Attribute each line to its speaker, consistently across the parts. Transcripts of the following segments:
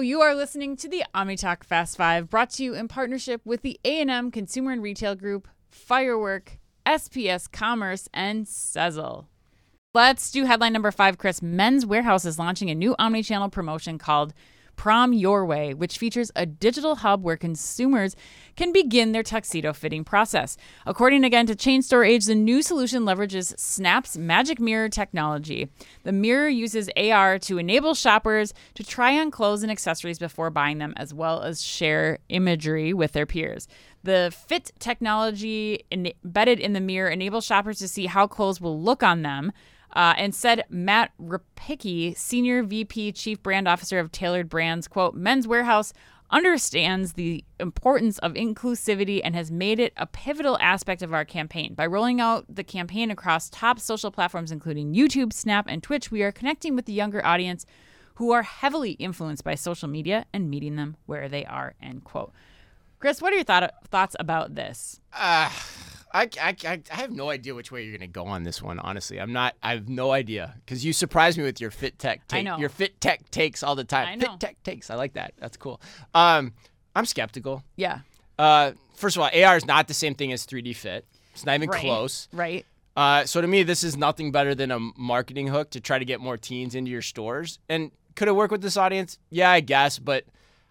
Speaker 1: You are listening to the OmniTalk Fast Five, brought to you in partnership with the A&M Consumer and Retail Group, Firework, SPS Commerce, and Sezzle. Let's do headline number five, Chris. Men's Wearhouse is launching a new omni-channel promotion called Prom Your Way, which features a digital hub where consumers can begin their tuxedo fitting process. According again to Chain Store Age, the new solution leverages Snap's Magic Mirror technology. The mirror uses AR to enable shoppers to try on clothes and accessories before buying them, as well as share imagery with their peers. The fit technology embedded in the mirror enables shoppers to see how clothes will look on them. Uh, and said Matt Rapicki, Senior VP Chief Brand Officer of Tailored Brands, quote, Men's Wearhouse understands the importance of inclusivity and has made it a pivotal aspect of our campaign. By rolling out the campaign across top social platforms, including YouTube, Snap, and Twitch, we are connecting with the younger audience who are heavily influenced by social media and meeting them where they are, end quote. Chris, what are your thought- thoughts about this?
Speaker 2: Uh, I, I, I have no idea which way you're going to go on this one, honestly. I'm not, I have no idea because you surprise me with your fit tech take,
Speaker 1: I know.
Speaker 2: your fit tech takes all the time.
Speaker 1: I know.
Speaker 2: Fit tech takes. I like that. That's cool. Um, I'm skeptical.
Speaker 1: Yeah.
Speaker 2: Uh, first of all, AR is not the same thing as 3D fit. It's not even
Speaker 1: Right.
Speaker 2: close.
Speaker 1: Right.
Speaker 2: Uh, so to me, this is nothing better than a marketing hook to try to get more teens into your stores. And could it work with this audience? Yeah, I guess, but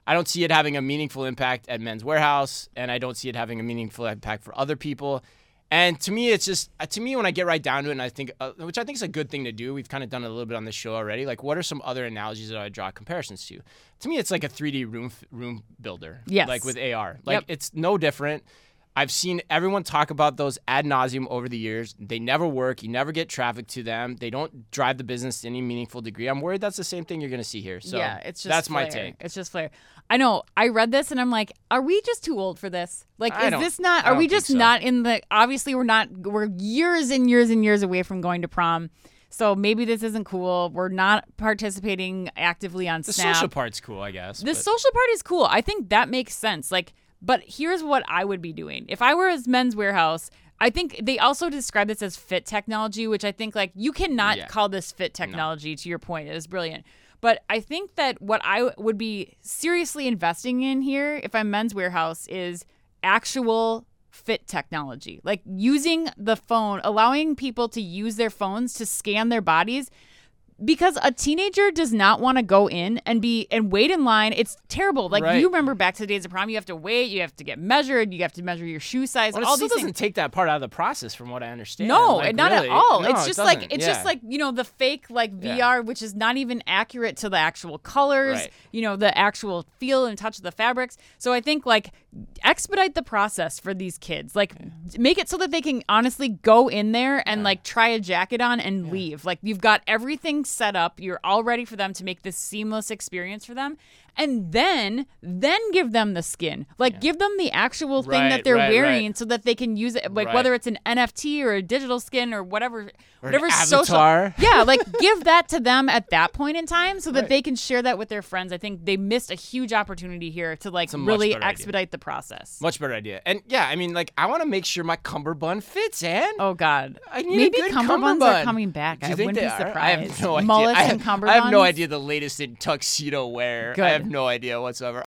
Speaker 2: I don't see it having a meaningful impact at Men's Wearhouse, and I don't see it having a meaningful impact for other people. And to me, it's just uh, to me when I get right down to it, and I think, uh, which I think is a good thing to do. We've kind of done a little bit on the show already. Like, what are some other analogies that I draw comparisons to? To me, it's like a 3D room room builder.
Speaker 1: Yes.
Speaker 2: Like with AR, like
Speaker 1: Yep.
Speaker 2: it's no different. I've seen everyone talk about those ad nauseum over the years. They never work. You never get traffic to them. They don't drive the business to any meaningful degree. I'm worried that's the same thing you're going to see here. So
Speaker 1: yeah, it's just
Speaker 2: that's my
Speaker 1: flair.
Speaker 2: take.
Speaker 1: It's just flair. I know. I read this and I'm like, are we just too old for this? Like,
Speaker 2: I
Speaker 1: is this not? Are we just
Speaker 2: so.
Speaker 1: not in the? Obviously, we're not. We're years and years and years away from going to prom. So maybe this isn't cool. We're not participating actively on
Speaker 2: The
Speaker 1: Snap.
Speaker 2: social part's cool, I guess.
Speaker 1: The
Speaker 2: but-
Speaker 1: social part is cool. I think that makes sense. Like, but here's what I would be doing if I were as Men's Wearhouse. I think they also describe this as fit technology, which I think like you cannot
Speaker 2: Yeah.
Speaker 1: call this fit technology. To your point, it is brilliant. But I think that what I would be seriously investing in here, if I'm Men's Wearhouse, is actual fit technology, like using the phone, allowing people to use their phones to scan their bodies because a teenager does not want to go in and be and wait in line. It's terrible. Like
Speaker 2: Right.
Speaker 1: you remember back to the days of prom, you have to wait, you have to get measured, you have to measure your shoe size,
Speaker 2: Well, it
Speaker 1: all
Speaker 2: still
Speaker 1: these
Speaker 2: doesn't
Speaker 1: things.
Speaker 2: take that part out of the process, from what I understand.
Speaker 1: No,
Speaker 2: Like,
Speaker 1: not
Speaker 2: really.
Speaker 1: at all.
Speaker 2: No,
Speaker 1: it's
Speaker 2: it
Speaker 1: just like it's
Speaker 2: Yeah.
Speaker 1: just like you know the fake like
Speaker 2: Yeah.
Speaker 1: VR, which is not even accurate to the actual colors.
Speaker 2: Right.
Speaker 1: You know the actual feel and touch of the fabrics. So I think like expedite the process for these kids. Like make it so that they can honestly go in there and like try a jacket on and leave. Like you've got everything set up. You're all ready for them to make this seamless experience for them. And then, then give them the skin. Like, give them the actual thing
Speaker 2: Right,
Speaker 1: that they're
Speaker 2: right, right.
Speaker 1: wearing, so that they can use it. Like,
Speaker 2: Right.
Speaker 1: whaher it's an NFT or a digital skin or whatever,
Speaker 2: Or
Speaker 1: whatever social. Yeah, like give that to them at that point in time, so that
Speaker 2: Right.
Speaker 1: they can share that with their friends. I think they missed a huge opportunity here to like really
Speaker 2: better idea.
Speaker 1: expedite the process.
Speaker 2: Much better idea. And yeah, I mean, like, I want to make sure my cummerbund fits, Ann.
Speaker 1: Oh God,
Speaker 2: I need
Speaker 1: maybe cummerbunds are coming back. I wouldn't be surprised.
Speaker 2: I have no idea.
Speaker 1: Mullets
Speaker 2: I have,
Speaker 1: and
Speaker 2: I have no idea the latest in tuxedo wear. Have no idea whatsoever.